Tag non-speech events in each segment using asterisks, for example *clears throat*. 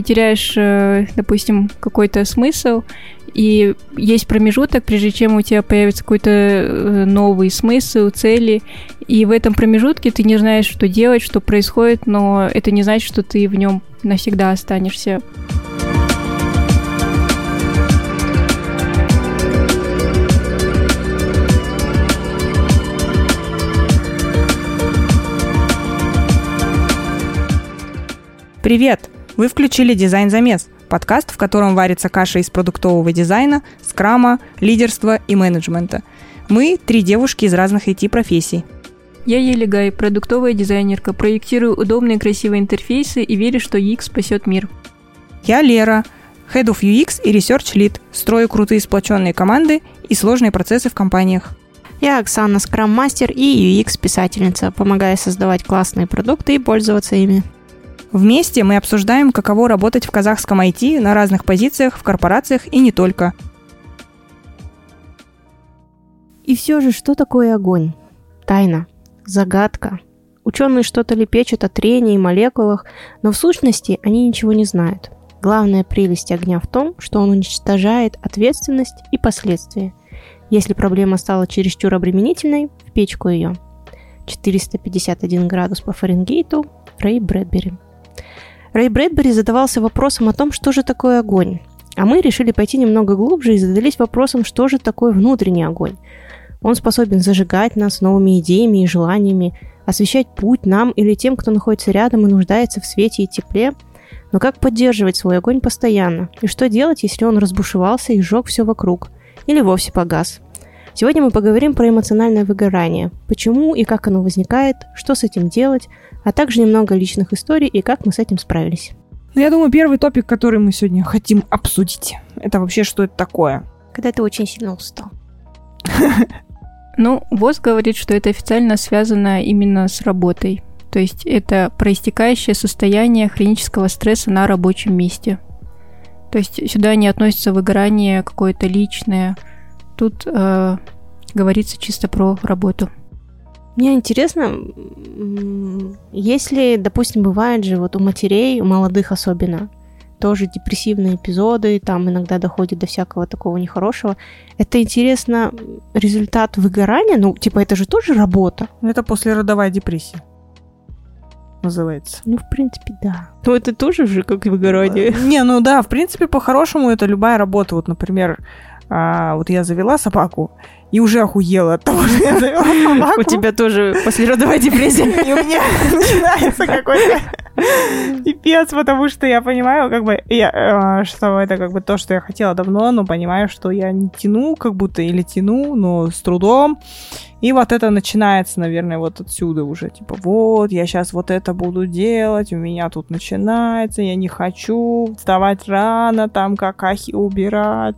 ты теряешь, э, допустим, какой-то смысл, и есть промежуток, прежде чем у тебя появится какой-то э, новый смысл, цели, и в этом промежутке ты не знаешь, что делать, что происходит, но это не значит, что ты в нем навсегда останешься. Привет! Вы включили «Дизайн замес» – подкаст, в котором варится каша из продуктового дизайна, скрама, лидерства и менеджмента. Мы – три девушки из разных IT-профессий. Я Елигай, продуктовая дизайнерка, проектирую удобные красивые интерфейсы и верю, что UX спасет мир. Я Лера, Head of UX и Research Lead, строю крутые сплоченные команды и сложные процессы в компаниях. Я Оксана, скрам-мастер и UX-писательница, помогая создавать классные продукты и пользоваться ими. Вместе мы обсуждаем, каково работать в казахском IT на разных позициях, в корпорациях и не только. И все же, что такое огонь? Тайна, загадка. Ученые что-то лепечут о трении и молекулах, но в сущности они ничего не знают. Главная прелесть огня в том, что он уничтожает ответственность и последствия. Если проблема стала чересчур обременительной, в печку ее. 451 градус по Фаренгейту, Рэй Брэдбери. Рэй Брэдбери задавался вопросом о том, что же такое огонь. А мы решили пойти немного глубже и задались вопросом, что же такое внутренний огонь. Он способен зажигать нас новыми идеями и желаниями, освещать путь нам или тем, кто находится рядом и нуждается в свете и тепле. Но как поддерживать свой огонь постоянно? И что делать, если он разбушевался и сжег все вокруг? Или вовсе погас? Сегодня мы поговорим про эмоциональное выгорание. Почему и как оно возникает, что с этим делать, а также немного личных историй и как мы с этим справились. Ну, я думаю, первый топик, который мы сегодня хотим обсудить, это вообще что это такое? Когда ты очень сильно устал. *laughs* Ну, ВОЗ говорит, что это официально связано именно с работой. То есть это проистекающее состояние хронического стресса на рабочем месте. То есть сюда не относится выгорание какое-то личное. Тут э, говорится чисто про работу. Мне интересно, если, допустим, бывает же вот у матерей, у молодых особенно, тоже депрессивные эпизоды, там иногда доходит до всякого такого нехорошего. Это, интересно, результат выгорания? Ну, типа, это же тоже работа. Ну, это послеродовая депрессия называется. Ну, в принципе, да. Ну, это тоже же как выгорание. Не, ну да, в принципе, по-хорошему это любая работа. Вот, например, а, вот я завела собаку, и уже охуела от того, *laughs* что я завела собаку. У тебя тоже послеродовая депрессия. *laughs* И у меня начинается какой-то пипец, потому что я понимаю, как бы, я, э, что это как бы то, что я хотела давно, но понимаю, что я не тяну, как будто, или тяну, но с трудом. И вот это начинается, наверное, вот отсюда уже. Типа, вот, я сейчас вот это буду делать, у меня тут начинается, я не хочу вставать рано, там какахи убирать.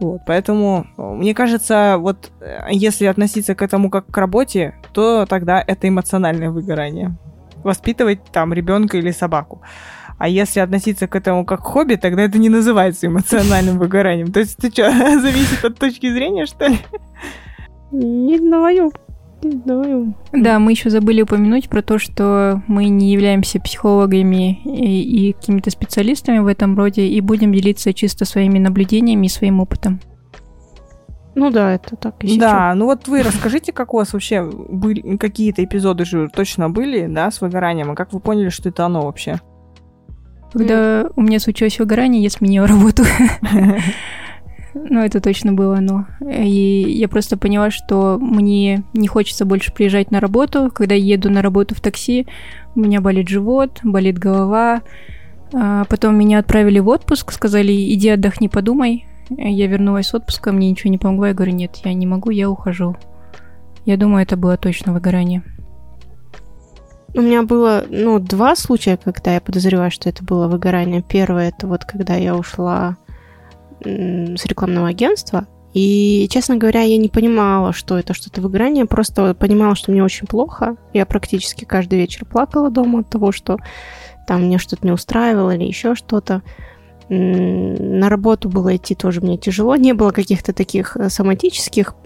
Вот, поэтому, мне кажется, вот э, если относиться к этому как к работе, то тогда это эмоциональное выгорание. Воспитывать там ребенка или собаку. А если относиться к этому как к хобби, тогда это не называется эмоциональным выгоранием. То есть ты что, *laughs* зависит от точки зрения, что ли? Не знаю. Давай. Да, мы еще забыли упомянуть про то, что мы не являемся психологами и, и какими-то специалистами в этом роде, и будем делиться чисто своими наблюдениями и своим опытом. Ну да, это так. И да, ну вот вы расскажите, как у вас вообще были какие-то эпизоды же точно были, да, с выгоранием, и как вы поняли, что это оно вообще? Когда у меня случилось выгорание, я сменила работу. *laughs* Ну, это точно было оно. И я просто поняла, что мне не хочется больше приезжать на работу. Когда еду на работу в такси, у меня болит живот, болит голова. А потом меня отправили в отпуск, сказали, иди отдохни, подумай. Я вернулась с отпуска, мне ничего не помогло. Я говорю, нет, я не могу, я ухожу. Я думаю, это было точно выгорание. У меня было, ну, два случая, когда я подозреваю, что это было выгорание. Первое, это вот когда я ушла с рекламного агентства. И, честно говоря, я не понимала, что это что-то выгорание, просто понимала, что мне очень плохо. Я практически каждый вечер плакала дома от того, что там мне что-то не устраивало или еще что-то. На работу было идти тоже мне тяжело. Не было каких-то таких э, соматических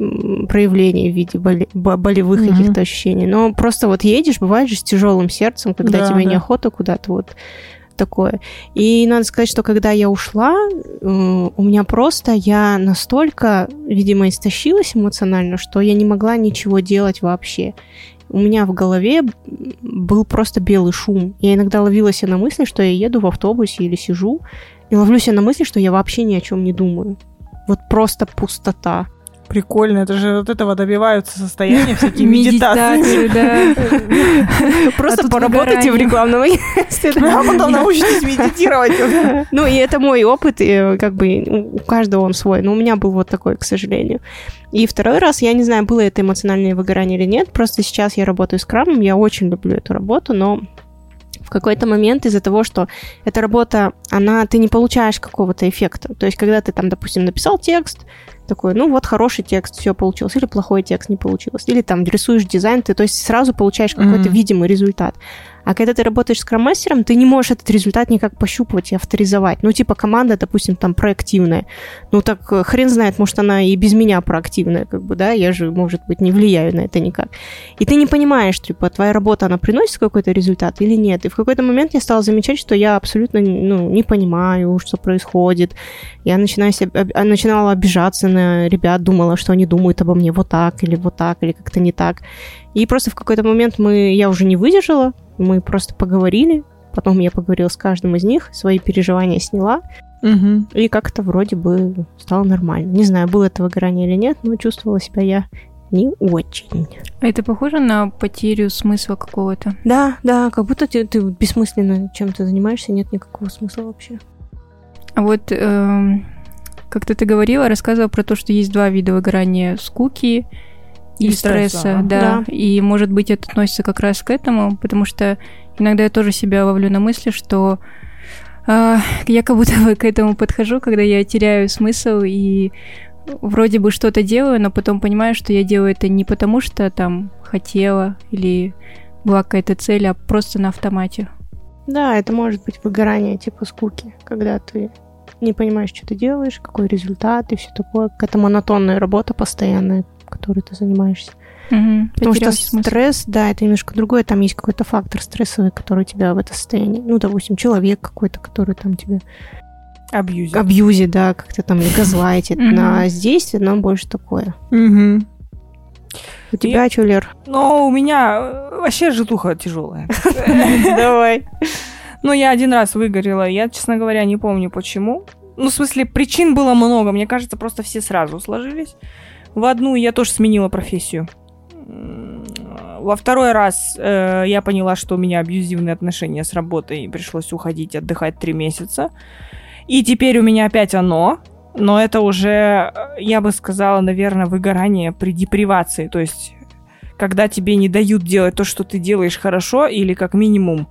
проявлений в виде боли, болевых mm-hmm. каких-то ощущений. Но просто вот едешь, бывает же с тяжелым сердцем, когда да, тебе да. неохота куда-то вот такое. И надо сказать, что когда я ушла, у меня просто я настолько, видимо, истощилась эмоционально, что я не могла ничего делать вообще. У меня в голове был просто белый шум. Я иногда ловила себя на мысли, что я еду в автобусе или сижу, и ловлю себя на мысли, что я вообще ни о чем не думаю. Вот просто пустота. Прикольно, это же от этого добиваются состояния всякие медитации. *laughs* Просто поработайте в рекламном агентстве. *laughs* А потом *laughs* научитесь медитировать. Ну, и это мой опыт, и как бы у каждого он свой. Но у меня был вот такой, к сожалению. И второй раз, я не знаю, было это эмоциональное выгорание или нет, просто сейчас я работаю с крамом, я очень люблю эту работу, но в какой-то момент из-за того, что эта работа, она, ты не получаешь какого-то эффекта. То есть, когда ты там, допустим, написал текст, такой, ну вот хороший текст, все получилось, или плохой текст не получилось, или там рисуешь дизайн, ты то есть сразу получаешь какой-то mm-hmm. видимый результат. А когда ты работаешь с крам-мастером, ты не можешь этот результат никак пощупывать и авторизовать. Ну, типа команда, допустим, там проактивная. Ну, так э, хрен знает, может, она и без меня проактивная, как бы, да, я же, может быть, не влияю на это никак. И ты не понимаешь, типа, твоя работа, она приносит какой-то результат или нет. И в какой-то момент я стала замечать, что я абсолютно, ну, не понимаю, что происходит. Я начинаю себя, а, начинала обижаться на ребят, думала, что они думают обо мне вот так или вот так, или как-то не так. И просто в какой-то момент мы, я уже не выдержала, мы просто поговорили, потом я поговорила с каждым из них, свои переживания сняла, угу. и как-то вроде бы стало нормально. Не знаю, было это выгорание или нет, но чувствовала себя я не очень. А это похоже на потерю смысла какого-то? Да, да, как будто ты, ты бессмысленно чем-то занимаешься, нет никакого смысла вообще. А вот э, как-то ты говорила, рассказывала про то, что есть два вида выгорания скуки и, и стресса, стресса да. да. И, может быть, это относится как раз к этому, потому что иногда я тоже себя ловлю на мысли, что э, я как будто бы *laughs* к этому подхожу, когда я теряю смысл и вроде бы что-то делаю, но потом понимаю, что я делаю это не потому, что там хотела или была какая-то цель, а просто на автомате. Да, это может быть выгорание типа скуки, когда ты не понимаешь, что ты делаешь, какой результат и все такое. Какая-то монотонная работа постоянная, которой ты занимаешься. Угу, Потому что стресс, смысл. да, это немножко другое. Там есть какой-то фактор стрессовый, который тебя в это состояние. Ну, допустим, человек какой-то, который там тебя абьюзит. Абьюзит, да, как-то там газлайтит. А здесь нам больше такое. У тебя что, Лер? Ну, у меня э, вообще житуха тяжелая. *laughs* Давай. Ну, я один раз выгорела. Я, честно говоря, не помню почему. Ну, в смысле, причин было много. Мне кажется, просто все сразу сложились. В одну я тоже сменила профессию. Во второй раз э, я поняла, что у меня абьюзивные отношения с работой, и пришлось уходить, отдыхать три месяца. И теперь у меня опять оно, но это уже, я бы сказала, наверное, выгорание при депривации, то есть когда тебе не дают делать то, что ты делаешь хорошо, или как минимум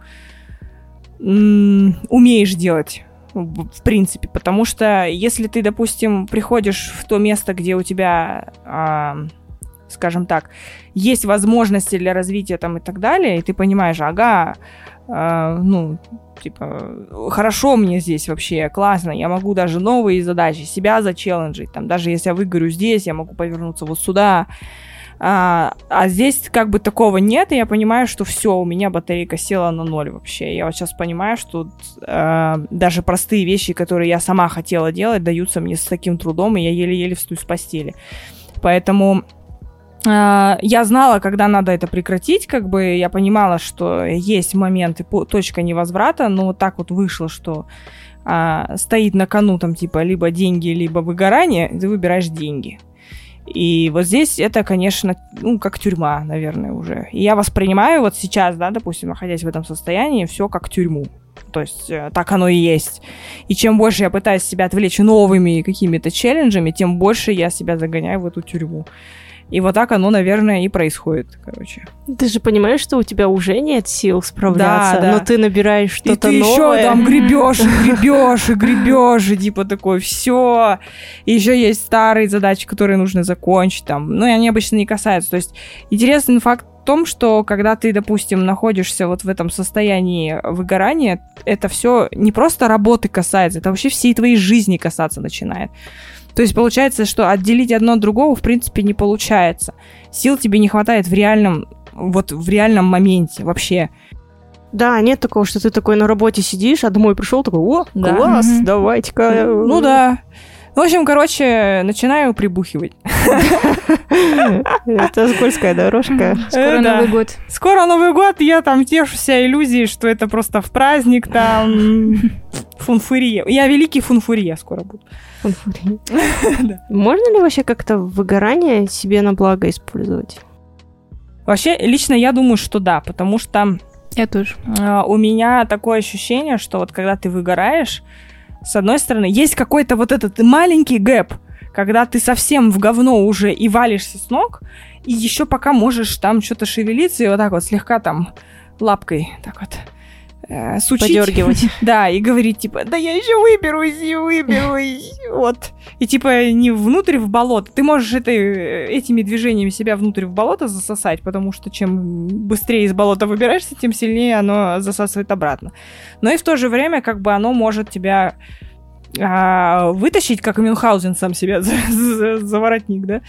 умеешь делать в принципе, потому что если ты, допустим, приходишь в то место, где у тебя, э, скажем так, есть возможности для развития там и так далее, и ты понимаешь, ага, э, ну, типа, хорошо мне здесь вообще, классно, я могу даже новые задачи, себя зачелленджить, там, даже если я выгорю здесь, я могу повернуться вот сюда, а, а здесь как бы такого нет, и я понимаю, что все, у меня батарейка села на ноль вообще. Я вот сейчас понимаю, что а, даже простые вещи, которые я сама хотела делать, даются мне с таким трудом, и я еле-еле встаю с постели. Поэтому а, я знала, когда надо это прекратить, как бы я понимала, что есть моменты, точка невозврата, но вот так вот вышло, что а, стоит на кону там типа либо деньги, либо выгорание, ты выбираешь деньги. И вот здесь это, конечно, ну, как тюрьма, наверное, уже. И я воспринимаю вот сейчас, да, допустим, находясь в этом состоянии, все как тюрьму. То есть э, так оно и есть. И чем больше я пытаюсь себя отвлечь новыми какими-то челленджами, тем больше я себя загоняю в эту тюрьму. И вот так оно, наверное, и происходит, короче. Ты же понимаешь, что у тебя уже нет сил справляться, да, да. но ты набираешь что-то новое. И ты новое. еще там гребешь, и *laughs* гребешь, и гребешь, и типа такой, все. И еще есть старые задачи, которые нужно закончить там. Ну, и они обычно не касаются. То есть интересный факт в том, что когда ты, допустим, находишься вот в этом состоянии выгорания, это все не просто работы касается, это вообще всей твоей жизни касаться начинает. То есть получается, что отделить одно от другого в принципе не получается. Сил тебе не хватает в реальном, вот в реальном моменте вообще. Да, нет такого, что ты такой на работе сидишь, а домой пришел такой, о, Да. класс, Мгм. давайте-ка. Ну да. В общем, короче, начинаю прибухивать. Это скользкая дорожка. Скоро Э, да. Новый год. Скоро Новый год, я там тешу себя иллюзией, что это просто в праздник, там фунфурия. Я великий фунфурия скоро буду. Да. *laughs* Можно ли вообще как-то выгорание себе на благо использовать? Вообще, лично я думаю, что да, потому что Я тоже. А, у меня такое ощущение, что вот когда ты выгораешь, с одной стороны, есть какой-то вот этот маленький гэп, когда ты совсем в говно уже и валишься с ног, и еще пока можешь там что-то шевелиться и вот так вот слегка там лапкой так вот э, сучить. Подергивать. *laughs* Да, и говорить, типа, да я еще выберусь и выберусь, *laughs* вот. И типа не внутрь в болото. Ты можешь этой, этими движениями себя внутрь в болото засосать, потому что чем быстрее из болота выбираешься, тем сильнее оно засасывает обратно. Но и в то же время, как бы оно может тебя а, вытащить, как Мюнхгаузен сам себя *laughs* за, за- за воротник, да?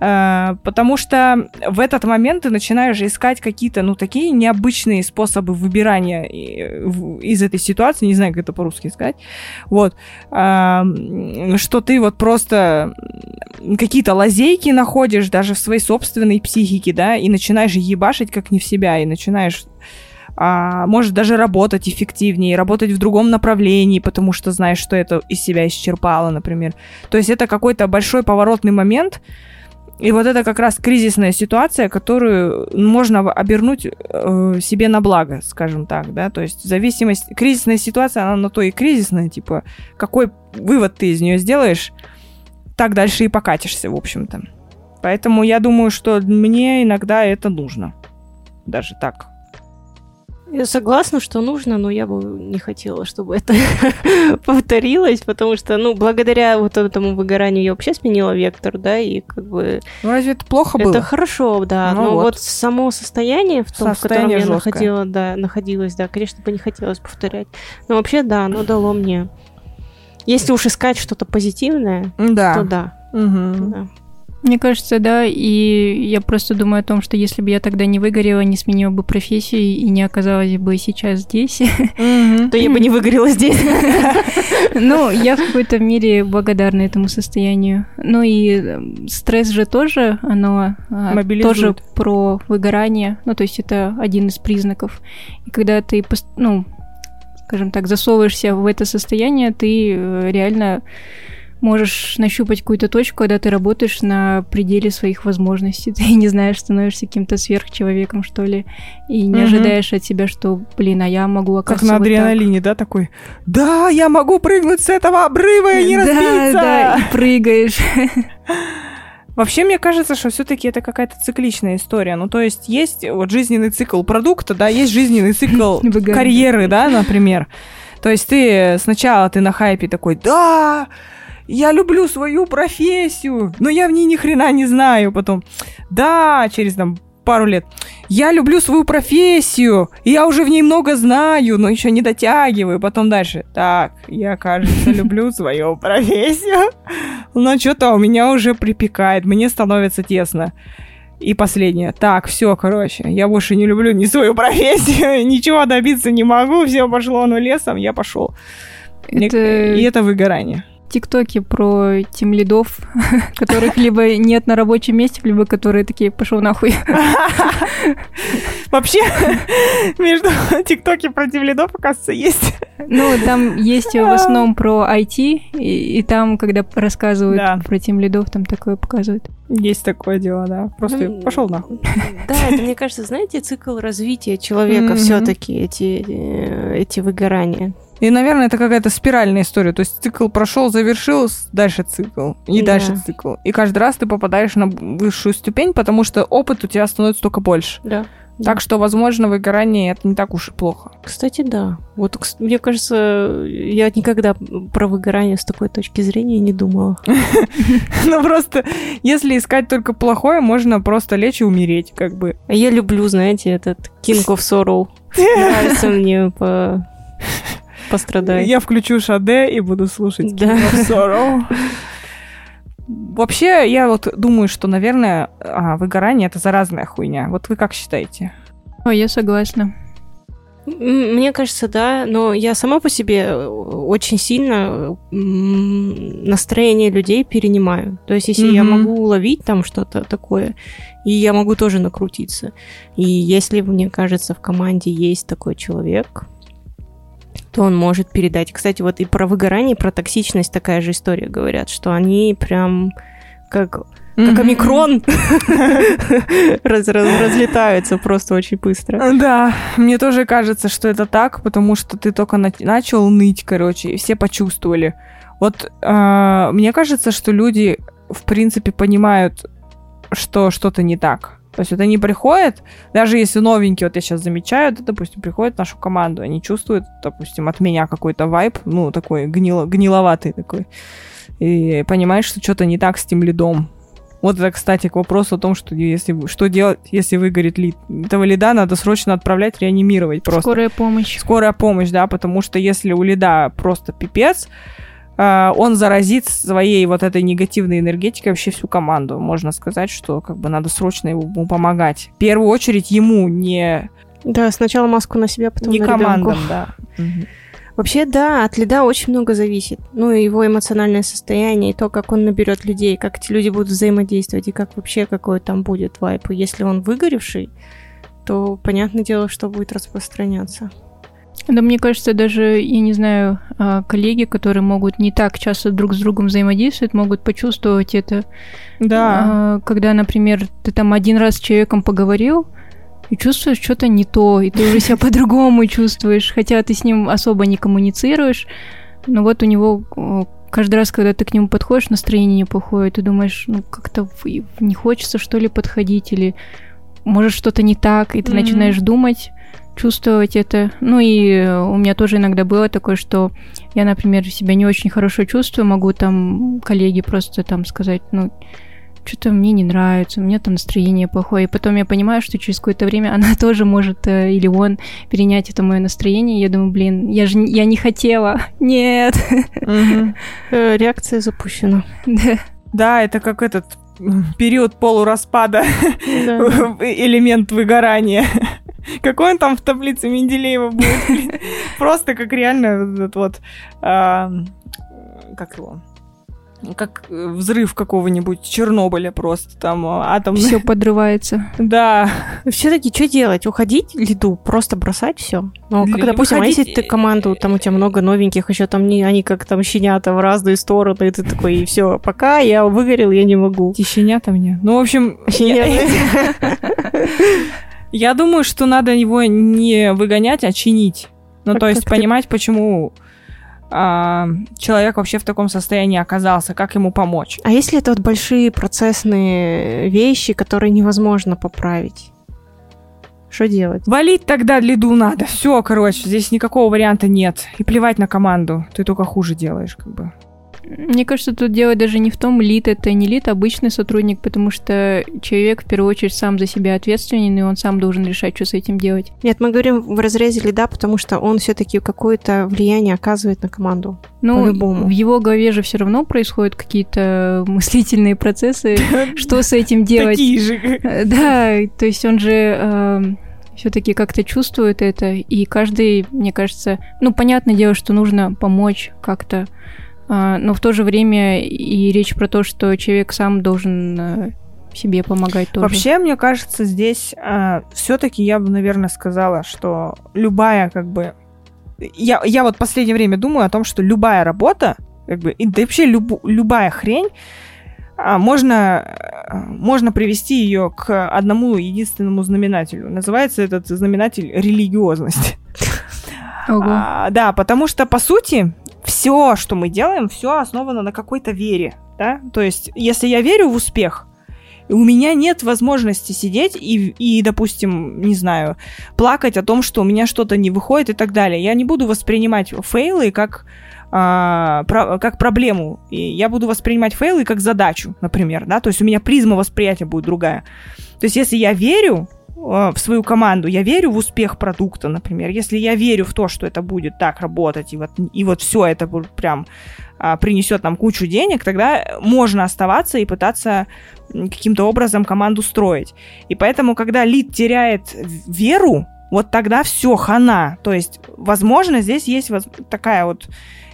А, потому что в этот момент ты начинаешь искать какие-то, ну, такие необычные способы выбирания из этой ситуации, не знаю, как это по-русски сказать, вот, А, что ты вот просто какие-то лазейки находишь даже в своей собственной психике, да, и начинаешь ебашить как не в себя, и начинаешь а, может даже работать эффективнее, работать в другом направлении, потому что знаешь, что это из себя исчерпало, например. То есть это какой-то большой поворотный момент, и вот это как раз кризисная ситуация, которую можно обернуть э, себе на благо, скажем так, да, то есть зависимость, кризисная ситуация, она на то и кризисная, типа, какой вывод ты из нее сделаешь, так дальше и покатишься, в общем-то. Поэтому я думаю, что мне иногда это нужно. Даже так. Я согласна, что нужно, но я бы не хотела, чтобы это *laughs* повторилось, потому что, ну, благодаря вот этому выгоранию я вообще сменила вектор, да, и как бы Ну разве это плохо было? это хорошо, да, Ну но вот. вот. само состояние в том, в котором Состояние я находила, да, находилась, да, конечно, бы не хотелось повторять. Но вообще, да, оно дало мне. Если уж искать что-то позитивное, Да. то да. Мгм. да. Мне кажется, да, и я просто думаю о том, что если бы я тогда не выгорела, не сменила бы профессию и не оказалась бы сейчас здесь. То я бы не *laughs* выгорела здесь. ну, я в какой-то мере благодарна этому состоянию. Ну и э, стресс же тоже, оно а, тоже про выгорание, ну, то есть это один из признаков. И когда ты, ну, скажем так, засовываешься в это состояние, ты э, реально можешь нащупать какую-то точку, когда ты работаешь на пределе своих возможностей. *laughs* Ты не знаешь, становишься каким-то сверхчеловеком, что ли, и не Мгм. ожидаешь от себя, что, блин, а я могу Как оказывается на вот так. адреналине, да, такой? Да, я могу прыгнуть с этого обрыва и не да, разбиться! да, и прыгаешь. *laughs* Вообще, мне кажется, что все-таки это какая-то цикличная история. Ну, то есть, есть вот жизненный цикл продукта, да, есть жизненный цикл *laughs* карьеры, да, например. То есть ты сначала ты на хайпе такой, да, я люблю свою профессию, но я в ней ни хрена не знаю. Потом, да, через там пару лет, я люблю свою профессию, и я уже в ней много знаю, но еще не дотягиваю. Потом дальше, так, я, кажется, люблю свою профессию, но что-то у меня уже припекает, мне становится тесно. И последнее. Так, все, короче, я больше не люблю ни свою профессию, *laughs* ничего добиться не могу, все пошло оно лесом, я пошел. Это- И это выгорание. Тиктоки про тем лидов, *laughs* которых либо нет на рабочем месте, либо которые такие, пошел нахуй. *laughs* Вообще, *laughs* между тиктоки против лидов, оказывается, есть. Ну, там есть в основном про IT, и, и там, когда рассказывают Да. про тем лидов, там такое показывают. Есть такое дело, да. Просто Ну, пошел нахуй. Да, это, мне кажется, знаете, цикл развития человека Мгм. все-таки эти, э, эти выгорания. И, наверное, это какая-то спиральная история. То есть цикл прошел, завершился, дальше цикл. И Да. дальше цикл. И каждый раз ты попадаешь на высшую ступень, потому что опыт у тебя становится только больше. Да. Так что, возможно, выгорание это не так уж и плохо. Кстати, да. Вот, мне кажется, я никогда про выгорание с такой точки зрения не думала. *laughs* Ну просто, если искать только плохое, можно просто лечь и умереть, как бы. А я люблю, знаете, этот King of Sorrow. *laughs* Нравится мне по... пострадать. Я включу Шаде и буду слушать Да. King of Sorrow. Вообще, я вот думаю, что, наверное, а, выгорание это заразная хуйня. Вот вы как считаете? О, я согласна. Мне кажется, да, но я сама по себе очень сильно настроение людей перенимаю. То есть, если mm-hmm. я могу уловить там что-то такое, и я могу тоже накрутиться. И если, мне кажется, в команде есть такой человек, то он может передать. Кстати, вот и про выгорание, и про токсичность такая же история говорят, что они прям как как омикрон *laughs* раз, раз, разлетаются просто очень быстро. Да, мне тоже кажется, что это так, потому что ты только на- начал ныть, короче, и все почувствовали. Вот э, мне кажется, что люди, в принципе, понимают, что что-то не так. То есть вот они приходят, даже если новенькие, вот я сейчас замечаю, это, допустим, приходят в нашу команду, они чувствуют, допустим, от меня какой-то вайб, ну, такой гнило, гниловатый такой, и понимаешь, что что-то не так с тем лидом. Вот это, кстати, к вопросу о том, что если что делать, если выгорит лид. Этого лида надо срочно отправлять, реанимировать просто. Скорая помощь. Скорая помощь, да, потому что если у лида просто пипец, он заразит своей вот этой негативной энергетикой вообще всю команду. Можно сказать, что как бы надо срочно ему помогать. В первую очередь ему не... Да, сначала маску на себя, потом не на командам, ребенку. да. Вообще, да, от лида очень много зависит. Ну, и его эмоциональное состояние, и то, как он наберет людей, как эти люди будут взаимодействовать, и как вообще какой там будет вайп. И если он выгоревший, то понятное дело, что будет распространяться. Да, мне кажется, даже, я не знаю, а, коллеги, которые могут не так часто друг с другом взаимодействовать, могут почувствовать это. Да. А, когда, например, ты там один раз с человеком поговорил, и чувствуешь что-то не то, и ты уже себя *laughs* по-другому чувствуешь, хотя ты с ним особо не коммуницируешь, но вот у него каждый раз, когда ты к нему подходишь, настроение неплохое, ты думаешь, ну как-то не хочется что ли подходить, или может что-то не так, и ты mm-hmm. начинаешь думать, чувствовать это. Ну и у меня тоже иногда было такое, что я, например, себя не очень хорошо чувствую, могу там коллеге просто там сказать, ну, что-то мне не нравится, у меня там настроение плохое. И потом я понимаю, что через какое-то время *laughs* она тоже может, э, или он, перенять это мое настроение. Я думаю, блин, я же я не хотела. *laughs* Нет. *laughs* Э, реакция запущена. Да. Да, это как этот период полураспада, элемент выгорания. Какой он там в таблице Менделеева будет? *laughs* Просто как реально этот вот... Как его? как э, взрыв какого-нибудь Чернобыля просто там а, атомный. Все подрывается. Да. Все-таки что делать? Уходить лиду? Просто бросать все? Ну, как, допустим, Выходить... а если ты команду, там у тебя много новеньких, еще там не, они как там щенята в разные стороны, и ты такой, и все, пока я выгорел, я не могу. Эти щенята мне. Ну, в общем... *laughs* Я думаю, что надо его не выгонять, а чинить. Ну, то есть понимать, почему а, человек вообще в таком состоянии оказался, как ему помочь. А если это вот большие процессные вещи, которые невозможно поправить? Что делать? Валить тогда лиду надо. Все, короче, здесь никакого варианта нет. И плевать на команду. Ты только хуже делаешь, как бы. Мне кажется, тут дело даже не в том, лид это не лид, а обычный сотрудник, потому что человек в первую очередь сам за себя ответственен, и он сам должен решать, что с этим делать. Нет, мы говорим в разрезе лида, потому что он все-таки какое-то влияние оказывает на команду. Ну, по-любому. в его голове же все равно происходят какие-то *laughs* мыслительные процессы, что с этим делать. Такие же. Э, да, то есть он же эм, все-таки как-то чувствует это, и каждый, мне кажется, ну, понятное дело, что нужно помочь как-то но в то же время и речь про то, что человек сам должен э, себе помогать тоже. Вообще, мне кажется, здесь э, все-таки я бы, наверное, сказала, что любая, как бы, я, я вот в последнее время думаю о том, что любая работа, как бы, и да вообще люб, любая хрень, а, можно, э, можно привести ее к одному единственному знаменателю. Называется этот знаменатель религиозность. А, да, потому что, по сути, все, что мы делаем, все основано на какой-то вере, да? То есть, если я верю в успех, у меня нет возможности сидеть и, и, допустим, не знаю, плакать о том, что у меня что-то не выходит и так далее. Я не буду воспринимать фейлы как, а, про, как проблему. И я буду воспринимать фейлы как задачу, например, да, то есть у меня призма восприятия будет другая. То есть если я верю, в свою команду, я верю в успех продукта, например, если я верю в то, что это будет так работать, и вот, и вот все это прям а, принесет нам кучу денег, тогда можно оставаться и пытаться каким-то образом команду строить. И поэтому, когда лид теряет веру, вот тогда все, хана. То есть, возможно, здесь есть вот такая вот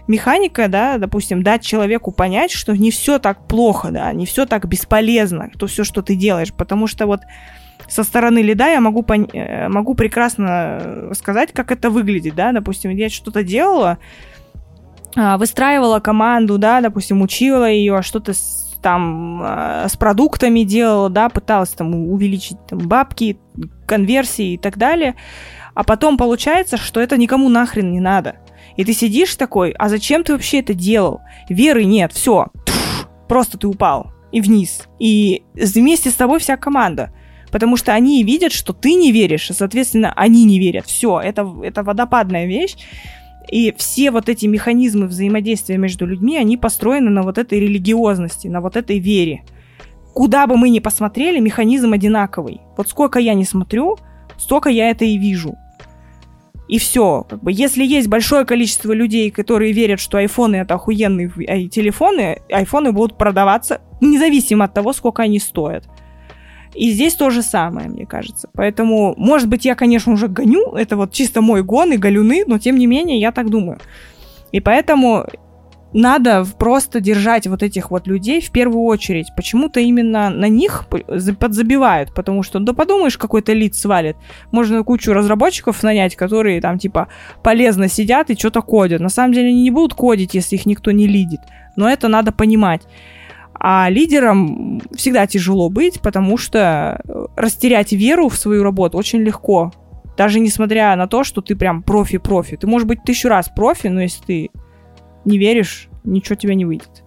механика, да, допустим, дать человеку понять, что не все так плохо, да, не все так бесполезно, то все, что ты делаешь, потому что вот со стороны лида я могу, пон- э, могу прекрасно сказать, как это выглядит, да, допустим, я что-то делала, а, выстраивала команду, да, допустим, учила ее, что-то с, там а, с продуктами делала, да, пыталась там увеличить там, бабки, конверсии и так далее, а потом получается, что это никому нахрен не надо. И ты сидишь такой, а зачем ты вообще это делал? Веры нет, все, просто ты упал и вниз. И вместе с тобой вся команда потому что они видят, что ты не веришь, и, соответственно, они не верят. Все, это, это водопадная вещь. И все вот эти механизмы взаимодействия между людьми, они построены на вот этой религиозности, на вот этой вере. Куда бы мы ни посмотрели, механизм одинаковый. Вот сколько я не смотрю, столько я это и вижу. И все. Как бы, если есть большое количество людей, которые верят, что айфоны это охуенные телефоны, айфоны будут продаваться независимо от того, сколько они стоят. И здесь то же самое, мне кажется. Поэтому, может быть, я, конечно, уже гоню, это вот чисто мой гон и галюны, но тем не менее я так думаю. И поэтому надо просто держать вот этих вот людей в первую очередь. Почему-то именно на них подзабивают, потому что, да подумаешь, какой-то лид свалит. Можно кучу разработчиков нанять, которые там типа полезно сидят и что-то кодят. На самом деле они не будут кодить, если их никто не лидит. Но это надо понимать. А лидерам всегда тяжело быть, потому что э, растерять веру в свою работу очень легко. Даже несмотря на то, что ты прям профи-профи. Ты можешь быть тысячу раз профи, но если ты не веришь, ничего тебе не выйдет.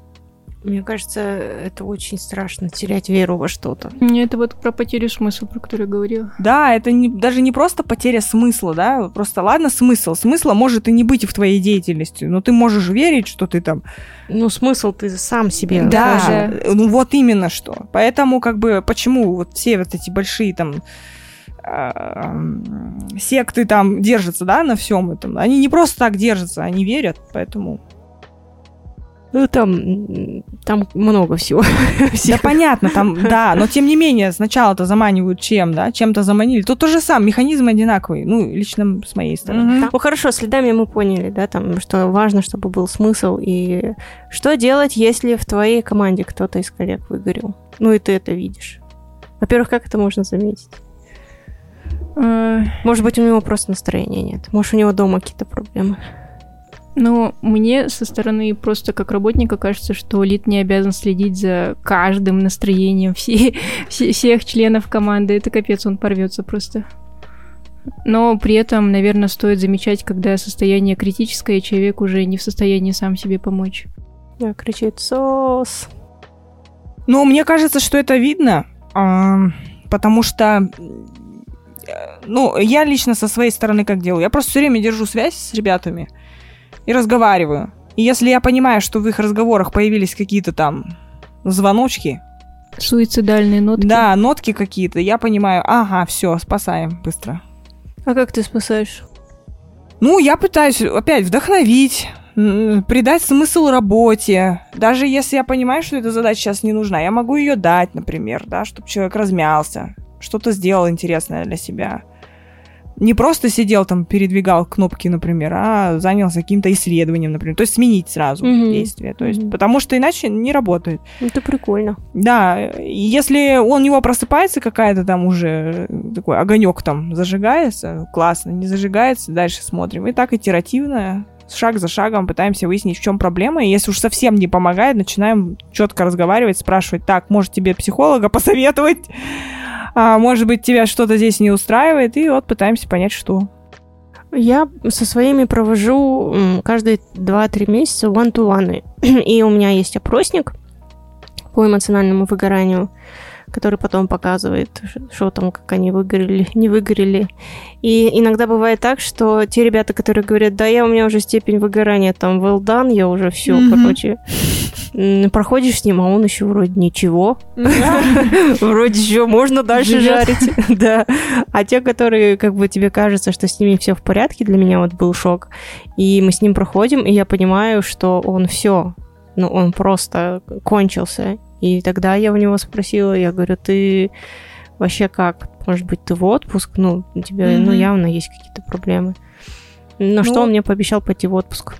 Мне кажется, это очень страшно, терять веру во что-то. Это вот про потерю смысла, про которую я говорила. Да, это не, даже не просто потеря смысла, да, просто ладно смысл. Смысла может и не быть в твоей деятельности, но ты можешь верить, что ты там... Ну, смысл ты сам себе. Да, даже... ну вот именно что. Поэтому как бы почему вот все вот эти большие там а, секты там держатся, да, на всем этом. Они не просто так держатся, они верят, поэтому ну, там, там много всего. *laughs* Да, понятно, там, да, но тем не менее, сначала-то заманивают чем, да, чем-то заманили. Тут тоже сам, механизм одинаковый, ну, лично с моей стороны. Mm-hmm. Ну, хорошо, следами мы поняли, да, там, что важно, чтобы был смысл, и что делать, если в твоей команде кто-то из коллег выгорел? Ну, и ты это видишь. Во-первых, как это можно заметить? Э, Может быть, у него просто настроения нет. Может, у него дома какие-то проблемы. Ну, мне со стороны просто как работника кажется, что лид не обязан следить за каждым настроением все, все, всех членов команды. Это капец, он порвется просто. Но при этом, наверное, стоит замечать, когда состояние критическое, и человек уже не в состоянии сам себе помочь. Да, кричит «Сос!». Ну, мне кажется, что это видно, потому что э, ну, я лично со своей стороны как делаю? Я просто все время держу связь с ребятами и разговариваю. И если я понимаю, что в их разговорах появились какие-то там звоночки, Суицидальные нотки. Да, нотки какие-то. Я понимаю, ага, все, спасаем быстро. А как ты спасаешь? Ну, я пытаюсь опять вдохновить, придать смысл работе. Даже если я понимаю, что эта задача сейчас не нужна, я могу ее дать, например, да, чтобы человек размялся, что-то сделал интересное для себя не просто сидел там, передвигал кнопки, например, а занялся каким-то исследованием, например. То есть сменить сразу mm-hmm. действие. То есть, mm-hmm. потому что иначе не работает. Это прикольно. Да, если у него просыпается какая-то там уже такой огонек там зажигается, классно, не зажигается, дальше смотрим. И так итеративно, шаг за шагом пытаемся выяснить, в чем проблема. И если уж совсем не помогает, начинаем четко разговаривать, спрашивать, так, может тебе психолога *laughs* посоветовать? а, может быть, тебя что-то здесь не устраивает, и вот пытаемся понять, что. Я со своими провожу каждые 2-3 месяца one-to-one. *clears throat* И у меня есть опросник по эмоциональному выгоранию который потом показывает, что там, как они выгорели, *laughs* не выгорели. И иногда бывает так, что те ребята, которые говорят, да, я у меня уже степень выгорания там well done, я уже все, mm-hmm. короче, проходишь с ним, а он еще вроде ничего. *laughs* Вроде еще можно дальше жарить. *laughs* Да. А те, которые, как бы тебе кажется, что с ними все в порядке, для меня вот был шок. И мы с ним проходим, и я понимаю, что он все, ну, он просто кончился. И тогда я у него спросила, я говорю, ты вообще как? Может быть, ты в отпуск? Ну, у тебя, ну, Мгм. явно есть какие-то проблемы. Но что Ну, он мне пообещал пойти в отпуск?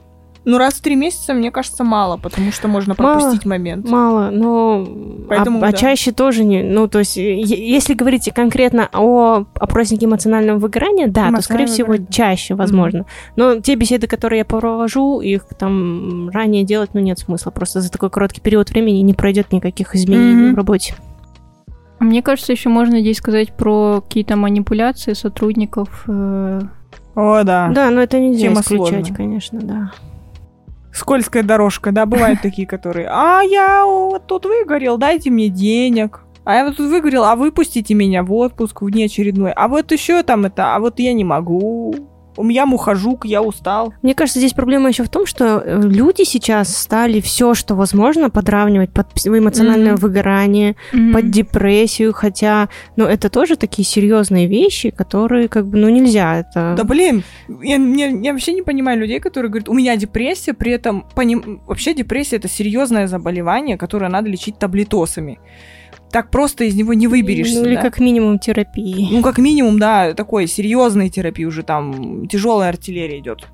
Ну, раз в три месяца, мне кажется, мало, потому что можно Мало. пропустить момент. Мало, но Поэтому а, а да. чаще тоже не. Ну, то есть, если говорить конкретно о опроснике эмоционального выгорания, да, то, скорее Эмоциональное всего, выгорание. чаще, возможно. Но те беседы, которые я провожу, их там ранее делать, ну, нет смысла. Просто за такой короткий период времени не пройдет никаких изменений Мгм. в работе. Мне кажется, еще можно здесь сказать про какие-то манипуляции сотрудников. э, О, да. Да, но это нельзя Тема исключать, сложная. конечно, да. Скользкая дорожка, да, бывают такие, которые, а я вот тут выгорел, дайте мне денег. А я вот тут выгорел, а выпустите меня в отпуск внеочередной. А вот еще там это, а вот я не могу. У меня мухожук, я устал. Мне кажется, здесь проблема еще в том, что э, люди сейчас стали все, что возможно, подравнивать под эмоциональное Мгм. выгорание, м, под депрессию, хотя, ну, это тоже такие серьезные вещи, которые, как бы, ну, нельзя это... Да блин, я, мне- я вообще не понимаю людей, которые говорят, у меня депрессия, при этом поним- вообще депрессия это серьезное заболевание, которое надо лечить таблетосами. Так просто из него не выберешься. Ну, или да? как минимум терапии. Ну, как минимум, да, такой серьезной терапии уже там тяжелая артиллерия идет.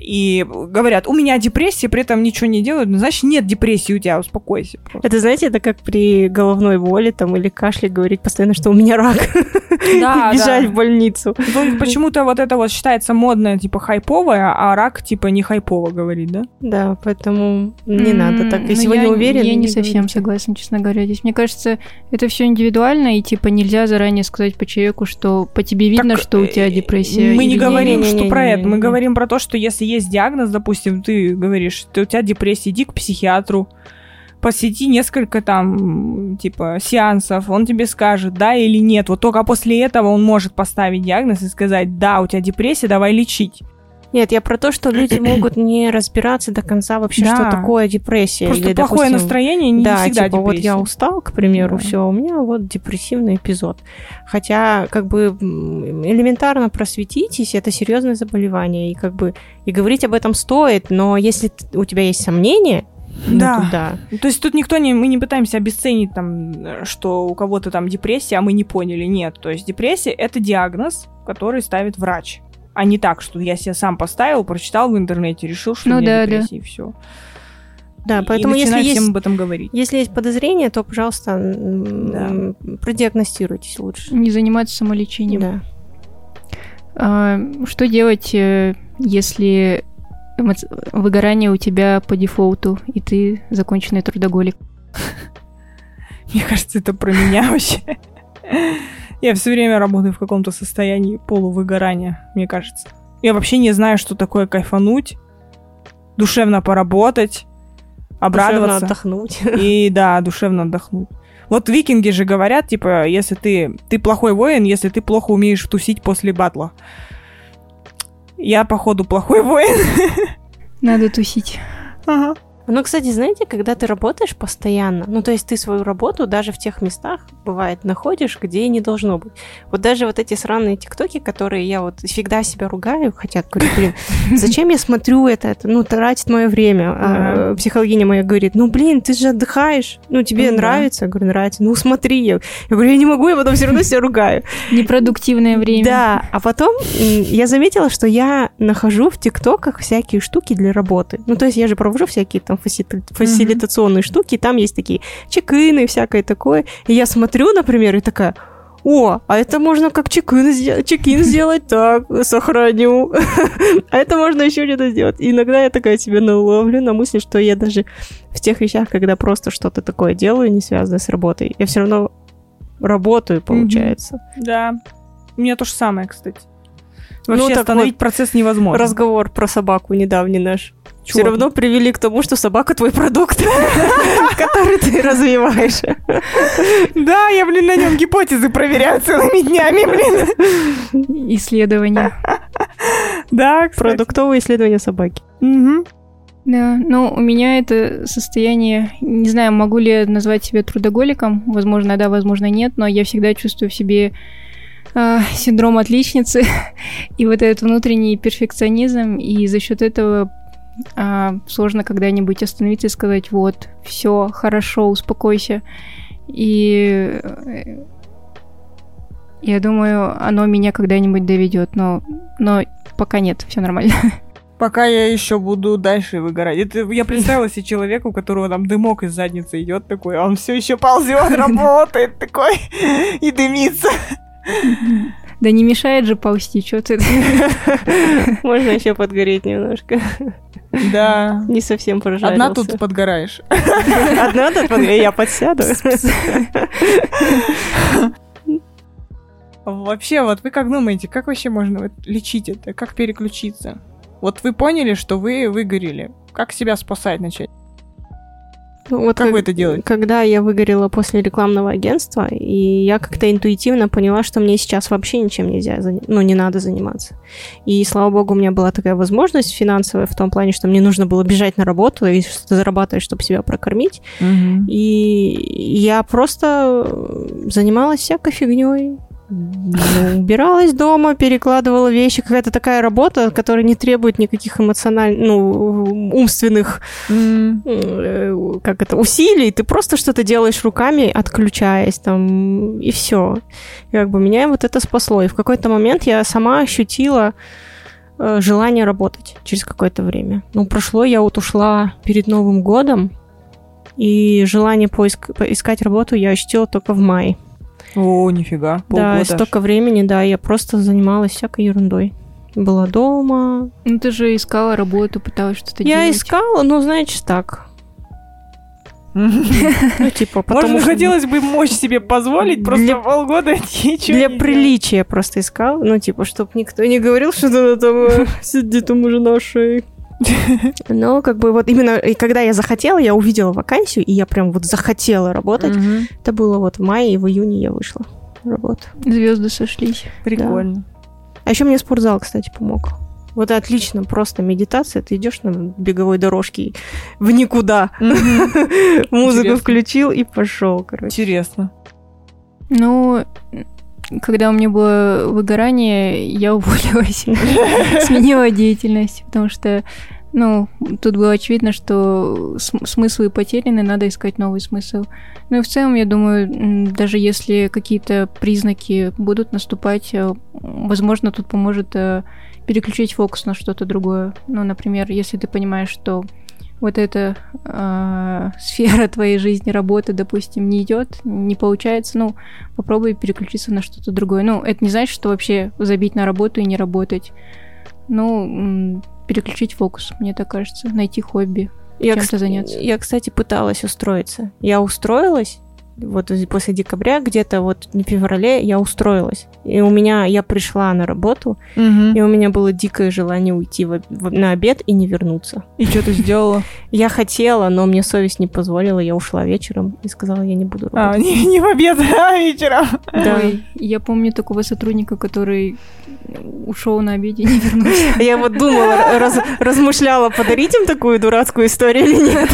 И говорят, у меня депрессия, при этом ничего не делают, ну, значит, нет депрессии у тебя, успокойся. просто. Это, знаете, это как при головной боли там или кашле говорить постоянно, что у меня рак. Да, *laughs* И бежать да. в больницу. Ну, Почему-то вот это вот считается модное, типа, хайповое, а рак, типа, не хайпово говорит, да? Да, поэтому не м, надо так. ну, Если вы я- не уверены... Я не совсем говорите. согласна, честно говоря. Здесь, мне кажется, это все индивидуально, и типа нельзя заранее сказать по человеку, что по тебе видно, Так, что у тебя э, депрессия. Мы не говорим, что про это. Мы говорим про то, что если есть диагноз, допустим, ты говоришь, что у тебя депрессия, иди к психиатру, посети несколько там, типа, сеансов, он тебе скажет, да или нет. Вот только после этого он может поставить диагноз и сказать, да, у тебя депрессия, давай лечить. Нет, я про то, что люди *clears throat* могут не разбираться до конца вообще, Да. что такое депрессия. Просто или, плохое допустим, настроение не да, всегда типа вот депрессия. я устал, к примеру, Да. все, у меня вот депрессивный эпизод. Хотя, как бы элементарно просветитесь, это серьезное заболевание, и как бы и говорить об этом стоит, но если у тебя есть сомнения, ну, да. То есть тут никто не, мы не пытаемся обесценить там, что у кого-то там депрессия, а мы не поняли. Нет, то есть депрессия это диагноз, который ставит врач. А не так, что я себе сам поставил, прочитал в интернете, решил, что Ну у меня да, да. депрессия, и все. Да, поэтому если всем есть, об этом говорить. если есть подозрение, то, пожалуйста, м, продиагностируйтесь лучше. Не заниматься самолечением. Да. А, что делать, э, если эмо- выгорание у тебя по дефолту, и ты законченный трудоголик? Мне кажется, это про меня вообще. Я все время работаю в каком-то состоянии полувыгорания, мне кажется. Я вообще не знаю, что такое кайфануть, душевно поработать, обрадоваться. Душевно отдохнуть. И да, душевно отдохнуть. Вот викинги же говорят, типа, если ты, ты плохой воин, если ты плохо умеешь тусить после батла. Я, походу, плохой воин. Надо тусить. Ага. Ну, кстати, знаете, когда ты работаешь постоянно, ну, то есть ты свою работу даже в тех местах, бывает, находишь, где не должно быть. Вот даже вот эти сраные тиктоки, которые я вот всегда себя ругаю, хотя говорю, блин, *laughs* зачем я смотрю это, это, ну, тратит мое время. А, Ага. психологиня моя говорит, ну, блин, ты же отдыхаешь, ну, тебе Ну нравится? Я говорю, нравится. Ну, смотри. Я, говорю, я не могу, я потом все равно себя ругаю. Непродуктивное время. Да, а потом я заметила, что я нахожу в ТикТоках всякие штуки для работы. Ну, то есть я же провожу всякие там фасили- фасилитационные штуки, и там есть такие чекины, всякое такое. И я смотрю, например, и такая, о, а это можно как чекин, чекин сделать так, сохраню. *laughs* А это можно еще что-то сделать. И иногда я такая себе наловлю на мысли, что я даже в тех вещах, когда просто что-то такое делаю, не связанное с работой, я все равно работаю, получается. Да. У меня то же самое, кстати. Ну, Вообще остановить процесс невозможно. Разговор про собаку недавний наш. Чего Все равно привели к тому, что собака твой продукт, *laughs* который ты развиваешь. Да, я, блин, на нем гипотезы проверяю целыми днями, блин. Исследования. Да. Продуктовые исследования собаки. Мгм. Да, но у меня это состояние, не знаю, могу ли я назвать себя трудоголиком, возможно, да, возможно, нет, но я всегда чувствую в себе а, синдром отличницы *laughs* и вот этот внутренний перфекционизм, и за счет этого а, сложно когда-нибудь остановиться и сказать, вот, все, хорошо, успокойся. И э, Я думаю, оно меня когда-нибудь доведет, но, но пока нет, все нормально. Пока я еще буду дальше выгорать. Это, я представила себе человека, у которого там дымок из задницы идет такой, а он все еще ползет, *laughs* работает такой и дымится. Да не мешает же ползти, что ты... Можно еще подгореть немножко. Да. Не совсем прожарился. Одна тут подгораешь. Одна тут подгораешь, я подсяду. Вообще, вот вы как думаете, как вообще можно лечить это? Как переключиться? Вот вы поняли, что вы выгорели. Как себя спасать начать? Ну, вот как, как вы это делаете? Когда я выгорела после рекламного агентства, и я как-то интуитивно поняла, что мне сейчас вообще ничем нельзя, ну, не надо заниматься. И, слава богу, у меня была такая возможность финансовая в том плане, что мне нужно было бежать на работу и что-то зарабатывать, чтобы себя прокормить. Мгм. И я просто занималась всякой фигней. Ну, убиралась дома, перекладывала вещи. Какая-то такая работа, которая не требует никаких эмоциональных, ну, умственных э, как это, усилий, ты просто что-то делаешь руками, отключаясь там, и все. Как бы меня вот это спасло. И в какой-то момент я сама ощутила э, желание работать через какое-то время. Ну, прошло, я вот ушла перед Новым годом, и желание поиск, поискать работу я ощутила только в мае. О, нифига. Да, Полгода аж. столько времени, да, я просто занималась всякой ерундой. Была дома. Ну ты же искала работу, пыталась что-то я делать. искала, ну, знаете, так. Ну, типа, потому Может, что- хотелось бы мочь себе позволить просто Для- полгода *laughs* ничего Для приличия просто искал. Ну, типа, чтобы никто не говорил, что она там *laughs* сидит у мужа на шее. *laughs* Но, как бы, вот именно, и когда я захотела, я увидела вакансию, и я прям вот захотела работать. Мгм. Это было вот в мае, и в июне я вышла на работу. Звезды сошлись. Прикольно. А еще мне спортзал, кстати, помог. Вот отлично, просто медитация. Ты идешь на беговой дорожке в никуда. *laughs* Музыку включил и пошел, короче. Интересно. Ну, когда у меня было выгорание, я уволилась, *laughs* сменила деятельность, потому что, ну, тут было очевидно, что см- смыслы потеряны, надо искать новый смысл. Ну и в целом, я думаю, даже если какие-то признаки будут наступать, э, возможно, тут поможет э, переключить фокус на что-то другое. Ну, например, если ты понимаешь, что вот эта э, сфера твоей жизни, работы, допустим, не идет, не получается, ну, попробуй переключиться на что-то другое. Ну, это не значит, что вообще забить на работу и не работать. Ну, переключить фокус, мне так кажется, найти хобби. Я, чем-то заняться. Я, кстати, пыталась устроиться. Я устроилась, вот после декабря, где-то вот в феврале я устроилась. И у меня, я пришла на работу, Мгм. и у меня было дикое желание уйти в- в- на обед и не вернуться. И что ты сделала? *laughs* Я хотела, но мне совесть не позволила, я ушла вечером и сказала, я не буду А, работать. не, не в обед, *laughs* а вечером. Да. Ой, я помню такого сотрудника, который ушел на обеде и не вернулся. *laughs* Я вот думала, раз- размышляла, подарить им такую дурацкую историю или нет.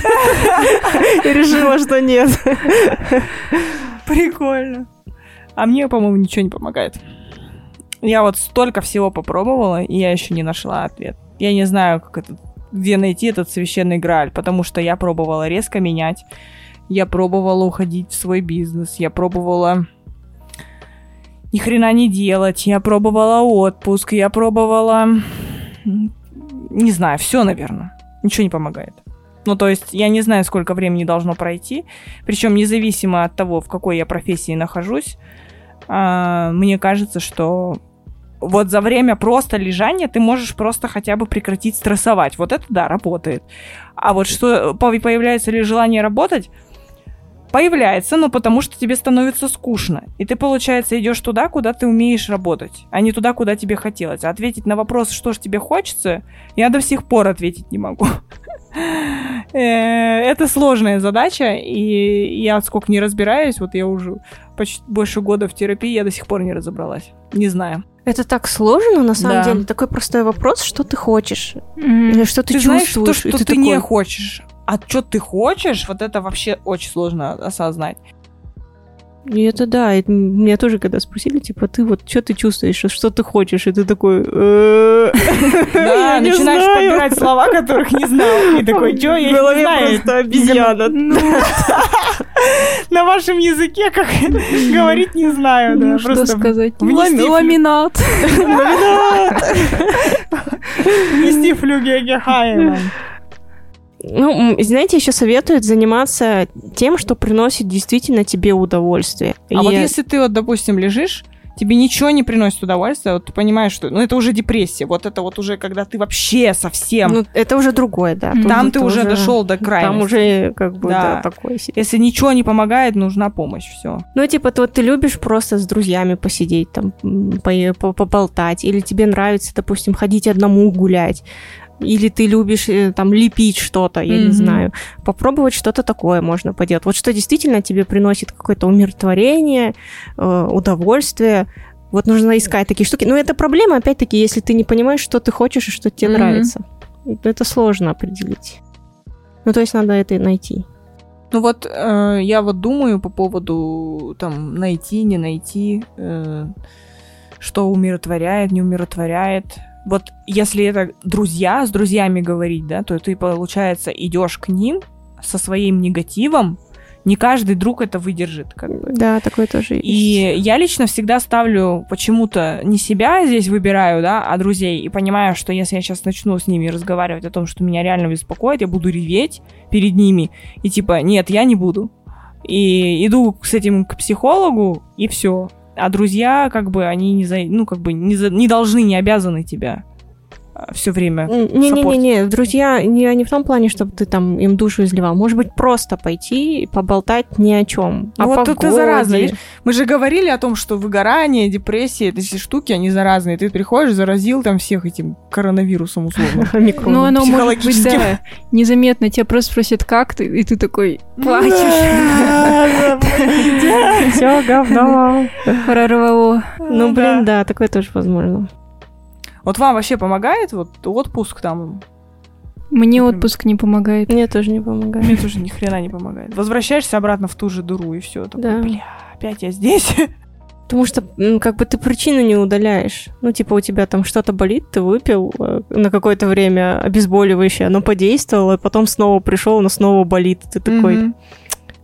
И решила, что нет. *laughs* Прикольно. А мне, по-моему, ничего не помогает. Я вот столько всего попробовала, и я еще не нашла ответ. Я не знаю, как это, где найти этот священный грааль, потому что я пробовала резко менять, я пробовала уходить в свой бизнес, я пробовала ни хрена не делать, я пробовала отпуск, я пробовала... Не знаю, все, наверное. Ничего не помогает. Ну, то есть, я не знаю, сколько времени должно пройти, причем независимо от того, в какой я профессии нахожусь, а, мне кажется, что вот за время просто лежания ты можешь просто хотя бы прекратить стрессовать. Вот это да, работает. А вот что по- появляется ли желание работать? Появляется, но потому что тебе становится скучно. И ты, получается, идешь туда, куда ты умеешь работать, а не туда, куда тебе хотелось. А ответить на вопрос, что же тебе хочется, я до сих пор ответить не могу. Э, Это сложная задача, и я сколько не разбираюсь, вот я уже почти больше года в терапии, я до сих пор не разобралась. Не знаю. Это так сложно, на самом Да. деле. Такой простой вопрос, что ты хочешь? М, Или что ты, Ты, знаешь, то, чувствуешь? что ты, не такой, хочешь. А что ты хочешь, вот это вообще очень сложно осознать. И это да, и меня тоже когда спросили, типа, ты вот что ты чувствуешь, что, что ты хочешь, и ты такой... «Э, Да, *laughs* начинаешь знаю». подбирать слова, которых не знал. И такой, что я не знаю. просто обезьяна. Ну, *laughs* на вашем языке, как *laughs* говорить, не знаю. Да, Ну, что сказать? Ламинат. Ламинат! Внести флюги Гехайма. Ну, знаете, еще советуют заниматься тем, что приносит действительно тебе удовольствие. А И- вот если ты вот, допустим, лежишь, тебе ничего не приносит удовольствия, вот ты понимаешь, что ну это уже депрессия, вот это вот уже когда ты вообще совсем, Ну, это уже другое, да. Тут там ты уже дошел до крайности. Там уже как бы Да. да, такой себе. Если ничего не помогает, нужна помощь, все. Ну, типа, ты, вот ты любишь просто с друзьями посидеть, там, по- поболтать, или тебе нравится, допустим, ходить одному гулять, или ты любишь э, там лепить что-то, я Мгм. не знаю. Попробовать что-то такое можно поделать. Вот что действительно тебе приносит какое-то умиротворение, э, удовольствие. Вот нужно искать такие штуки. Но это проблема, опять-таки, если ты не понимаешь, что ты хочешь и что тебе Мгм. нравится. Это сложно определить. Ну, то есть надо это найти. Ну вот э, я вот думаю по поводу там найти, не найти, э, что умиротворяет, не умиротворяет. Вот если это друзья, с друзьями говорить, да, то ты, получается, идешь к ним со своим негативом, не каждый друг это выдержит, как бы. Да, такое тоже есть. И я лично всегда ставлю почему-то не себя здесь выбираю, да, а друзей. И понимаю, что если я сейчас начну с ними разговаривать о том, что меня реально беспокоит, я буду реветь перед ними. И типа, нет, я не буду. И иду с этим к психологу, и все. А друзья, как бы, они не, за, ну, как бы не, за- не должны, не обязаны тебя все время. Не-не-не, друзья, не, не в том плане, чтобы ты там им душу изливал. Может быть, просто пойти и поболтать ни о чем. Ну о вот тут заразно, видишь? Мы же говорили о том, что выгорание, депрессия, эти все штуки, они заразные. Ты приходишь, заразил там всех этим коровирусом условно. *laughs* Ну, оно может быть, да, *laughs* незаметно. Тебя просто спросят, как ты, и ты такой плачешь. *laughs* Все, говно. Прорвало. Ну, блин, да, такое тоже возможно. Вот вам вообще помогает вот отпуск там? Мне Например. отпуск не помогает. Мне тоже не помогает. Мне тоже ни хрена не помогает. Возвращаешься обратно в ту же дыру, и все. Да. Бля, опять я здесь. *laughs* Потому что, как бы, ты причину не удаляешь. Ну, типа, у тебя там что-то болит, ты выпил э, на какое-то время обезболивающее, оно подействовало, и потом снова пришел, оно снова болит. Ты такой, Мгм.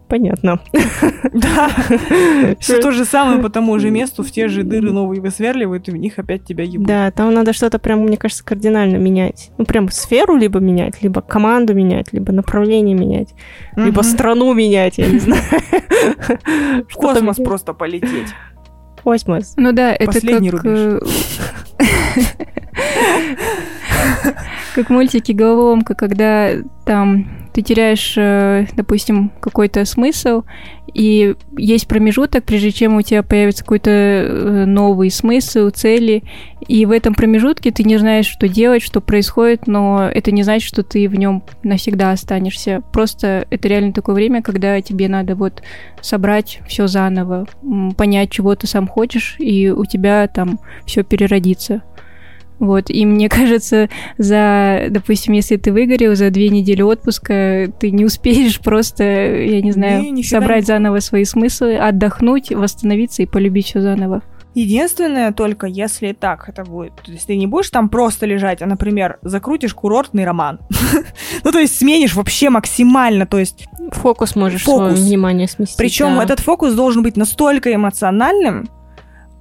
Понятно. Да. *laughs* Все то же самое по тому же месту, в те же дыры новые высверливают, и в них опять тебя ебут. Да, там надо что-то прям, мне кажется, кардинально менять. Ну, прям сферу либо менять, либо команду менять, либо направление менять, либо страну менять, я не знаю. *laughs* В космос просто полететь. Космос. Ну да, это Последний как... рубеж. э, *laughs* Как мультики головоломка, когда там ты теряешь, э, допустим, какой-то смысл, и есть промежуток, прежде чем у тебя появится какой-то э, новый смысл, цели, и в этом промежутке ты не знаешь, что делать, что происходит, но это не значит, что ты в нем навсегда останешься. Просто это реально такое время, когда тебе надо вот собрать все заново, понять, чего ты сам хочешь, и у тебя там все переродится. Вот, и мне *laughs* кажется, за, допустим, если ты выгорел за две недели отпуска, ты не успеешь просто, я не знаю, Не, собрать не- заново свои смыслы, отдохнуть, восстановиться и полюбить все заново. Единственное только, если так это будет. То есть ты не будешь там просто лежать, а, например, закрутишь курортный роман. *laughs* Ну, то есть сменишь вообще максимально, то есть Фокус можешь Фокус. свое внимание сместить. Причем да. этот фокус должен быть настолько эмоциональным,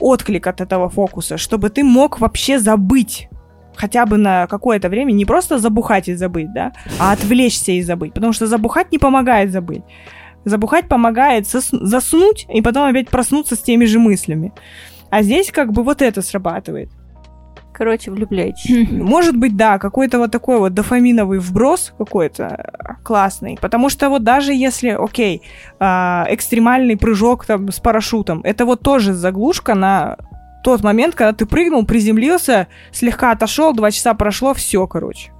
отклик от этого фокуса, чтобы ты мог вообще забыть хотя бы на какое-то время, не просто забухать и забыть, да, а отвлечься и забыть. Потому что забухать не помогает забыть. Забухать помогает заснуть и потом опять проснуться с теми же мыслями. А здесь как бы вот это срабатывает. Короче, влюбляйтесь. Может быть, да, какой-то вот такой вот дофаминовый вброс какой-то э, классный. Потому что вот даже если, окей, а, экстремальный прыжок там с парашютом, это вот тоже заглушка на тот момент, когда ты прыгнул, приземлился, слегка отошел, два часа прошло, все, короче.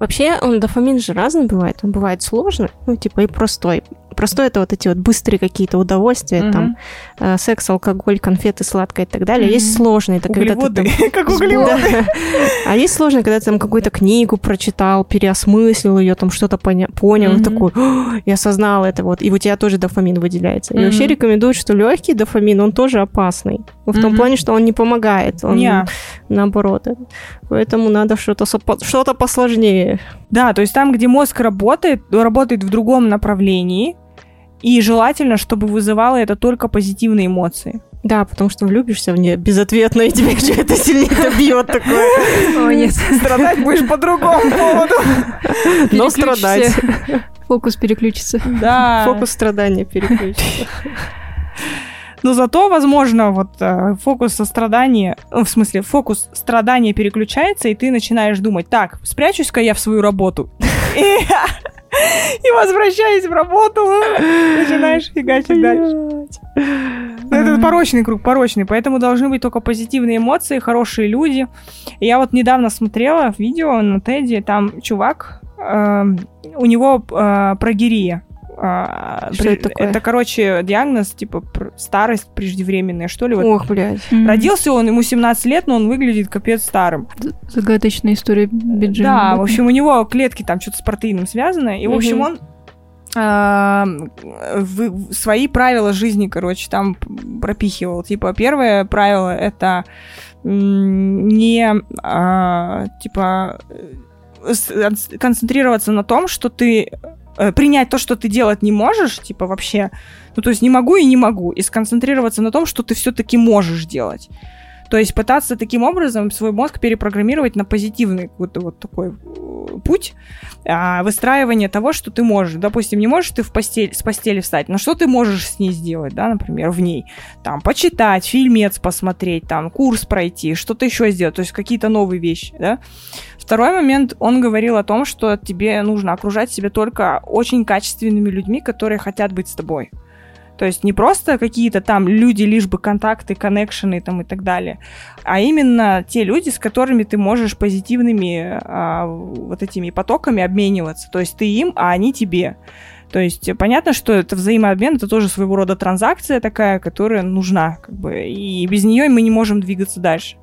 Вообще, он дофамин же разный бывает. Он бывает сложный, ну, типа, и простой. Простой это вот эти вот быстрые какие-то удовольствия, Мгм. там, э, секс, алкоголь, конфеты, сладкое и так далее. Мгм. Есть сложные, это когда ты Углеводы, там- *laughs* как углеводы. *laughs* А есть сложно, когда ты там какую-то книгу прочитал, переосмыслил ее, там что-то поня- понял, и Мгм. такой, «О, я осознал это вот, и у тебя тоже дофамин выделяется. И Мгм. вообще рекомендуют, что легкий дофамин, он тоже опасный. Ну, В том Мгм. плане, что он не помогает, он Не. наоборот. Поэтому надо что-то что-то посложнее. Да, то есть там, где мозг работает, работает в другом направлении, И желательно, чтобы вызывало это только позитивные эмоции. Да, потому что влюбишься в нее безответно, и тебе *laughs* что это сильнее бьет такое. О, нет. *laughs* Страдать будешь по другому поводу. Но страдать. Фокус переключится. Да. Фокус страдания переключится. *laughs* Но зато, возможно, вот э, фокус сострадания, э, в смысле, фокус страдания переключается, и ты начинаешь думать, так, спрячусь-ка я в свою работу. *laughs* И возвращаясь в работу, начинаешь фигачить дальше. Ну, это порочный круг, порочный, поэтому должны быть только позитивные эмоции, хорошие люди. И я вот недавно смотрела видео на Теди, там чувак, э, у него э, прогирия. А, Что при- это такое? Это, короче, диагноз, типа, пр- старость преждевременная, что ли. Вот. Ох, блядь. Родился он, ему 17 лет, но он выглядит капец старым. Загадочная история Биджина. Да, в общем, у него клетки там что-то с протеином связаны, и, в общем, он в- свои правила жизни, короче, там пропихивал. Типа, первое правило — это не, а, типа, э, концентрироваться на том, что ты э, принять то, что ты делать не можешь, типа, вообще, ну, то есть не могу и не могу, и сконцентрироваться на том, что ты все-таки можешь делать. То есть пытаться таким образом свой мозг перепрограммировать на позитивный какой-то вот такой э, путь а, выстраивания того, что ты можешь. Допустим, не можешь ты в постель, с постели встать, но что ты можешь с ней сделать, да, например, в ней? Там, почитать, фильмец посмотреть, там, курс пройти, что-то еще сделать, то есть какие-то новые вещи, да. Второй момент, он говорил о том, что тебе нужно окружать себя только очень качественными людьми, которые хотят быть с тобой. То есть не просто какие-то там люди, лишь бы контакты, коннекшены там и так далее, а именно те люди, с которыми ты можешь позитивными а, вот этими потоками обмениваться. То есть ты им, а они тебе. То есть понятно, что это взаимообмен, это тоже своего рода транзакция такая, которая нужна, как бы, и без нее мы не можем двигаться дальше.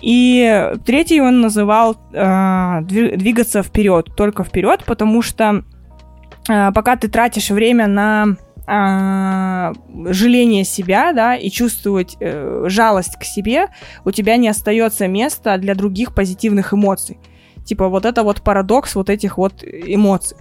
И третий он называл дви- двигаться вперед, только вперед, потому что а, пока ты тратишь время на а, жаление себя, да, и чувствовать э, жалость к себе, у тебя не остается места для других позитивных эмоций. Типа вот это вот парадокс вот этих вот эмоций.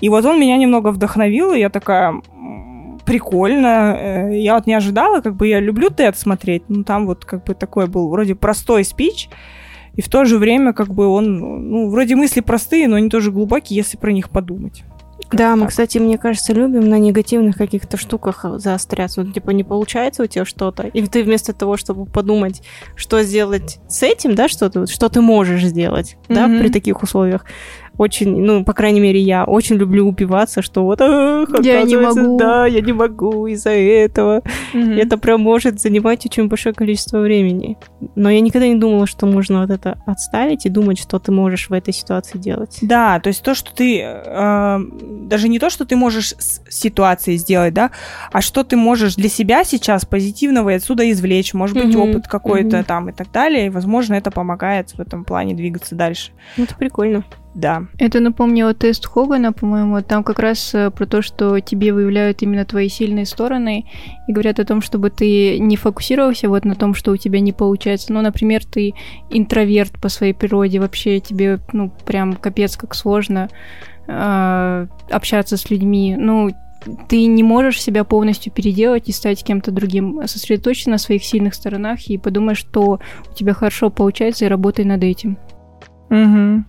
И вот он меня немного вдохновил, и я такая, «М, прикольно. Э, Я вот не ожидала, как бы я люблю TED смотреть, но там вот как бы такой был вроде простой спич, и в то же время как бы он, ну, вроде мысли простые, но они тоже глубокие, если про них подумать. Да, мы, так. кстати, мне кажется, любим на негативных каких-то штуках заостряться. Вот, типа, не получается у тебя что-то, и ты вместо того, чтобы подумать, что сделать с этим, да, что ты, что ты можешь сделать, да, Мгм. при таких условиях, очень, ну, по крайней мере, я очень люблю упиваться, что вот, ах, Я не могу. да, я не могу из-за этого. Мгм. Это прям может занимать очень большое количество времени. Но я никогда не думала, что можно вот это отставить и думать, что ты можешь в этой ситуации делать. Да, то есть то, что ты э, даже не то, что ты можешь с ситуацией сделать, да, а что ты можешь для себя сейчас позитивного и отсюда извлечь, может быть, Мгм, опыт какой-то мгм. там и так далее, и, возможно, это помогает в этом плане двигаться дальше. Ну, это прикольно. Да. Это напомнило тест Хогана, по-моему. Там как раз э, про то, что тебе выявляют именно твои сильные стороны и говорят о том, чтобы ты не фокусировался вот на том, что у тебя не получается. Ну, например, ты интроверт по своей природе, вообще тебе, ну, прям капец как сложно э, общаться с людьми. Ну, ты не можешь себя полностью переделать и стать кем-то другим. Сосредоточься на своих сильных сторонах и подумай, что у тебя хорошо получается, и работай над этим. Мгм.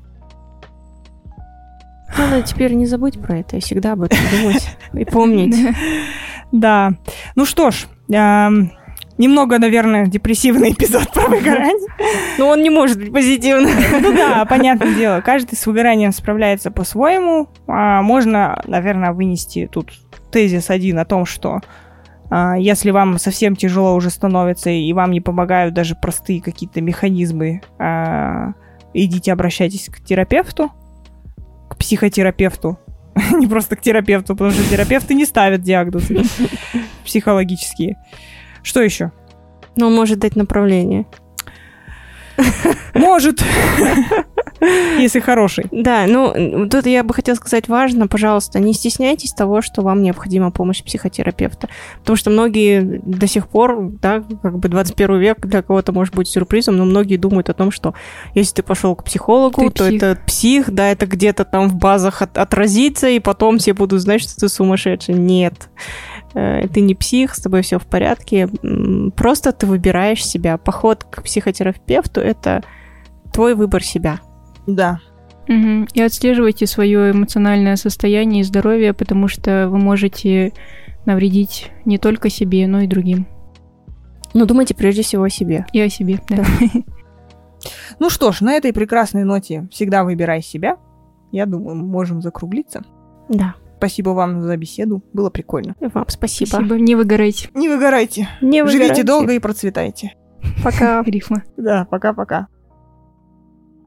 Надо теперь не забыть про это и всегда об этом думать и помнить. *laughs* Да. Ну что ж, эм, немного, наверное, депрессивный эпизод *laughs* про выгорание. Но он не может быть позитивным. Ну да, понятное дело, каждый с выгоранием справляется по-своему. А, можно, наверное, вынести тут тезис один о том, что а, если вам совсем тяжело уже становится и вам не помогают даже простые какие-то механизмы, а, идите обращайтесь к терапевту, психотерапевту, *laughs* не просто к терапевту, потому что терапевты не ставят диагнозы *laughs* психологические. Что еще? Но он может дать направление. Может. *laughs* Если хороший. Да, ну, тут я бы хотела сказать важно, пожалуйста, не стесняйтесь того, что вам необходима помощь психотерапевта. Потому что многие до сих пор, да, как бы 21 век для кого-то может быть сюрпризом, но многие думают о том, что если ты пошел к психологу, Ты то псих. это псих, да, это где-то там в базах от- отразится, и потом все будут знать, что ты сумасшедший. Нет. Э, Ты не псих, с тобой все в порядке. Просто ты выбираешь себя. Поход к психотерапевту — это твой выбор себя. Да. Мгм. И отслеживайте свое эмоциональное состояние и здоровье, потому что вы можете навредить не только себе, но и другим. Но думайте прежде всего о себе. И о себе, да. Ну что ж, на этой прекрасной ноте всегда выбирай себя. Я думаю, мы можем закруглиться. Да. Спасибо вам за беседу. Было прикольно. И вам спасибо. Спасибо. Не выгорайте. Не выгорайте. Не Живите выгорайте. долго и процветайте. Пока. *laughs* Рифма. Да, пока-пока.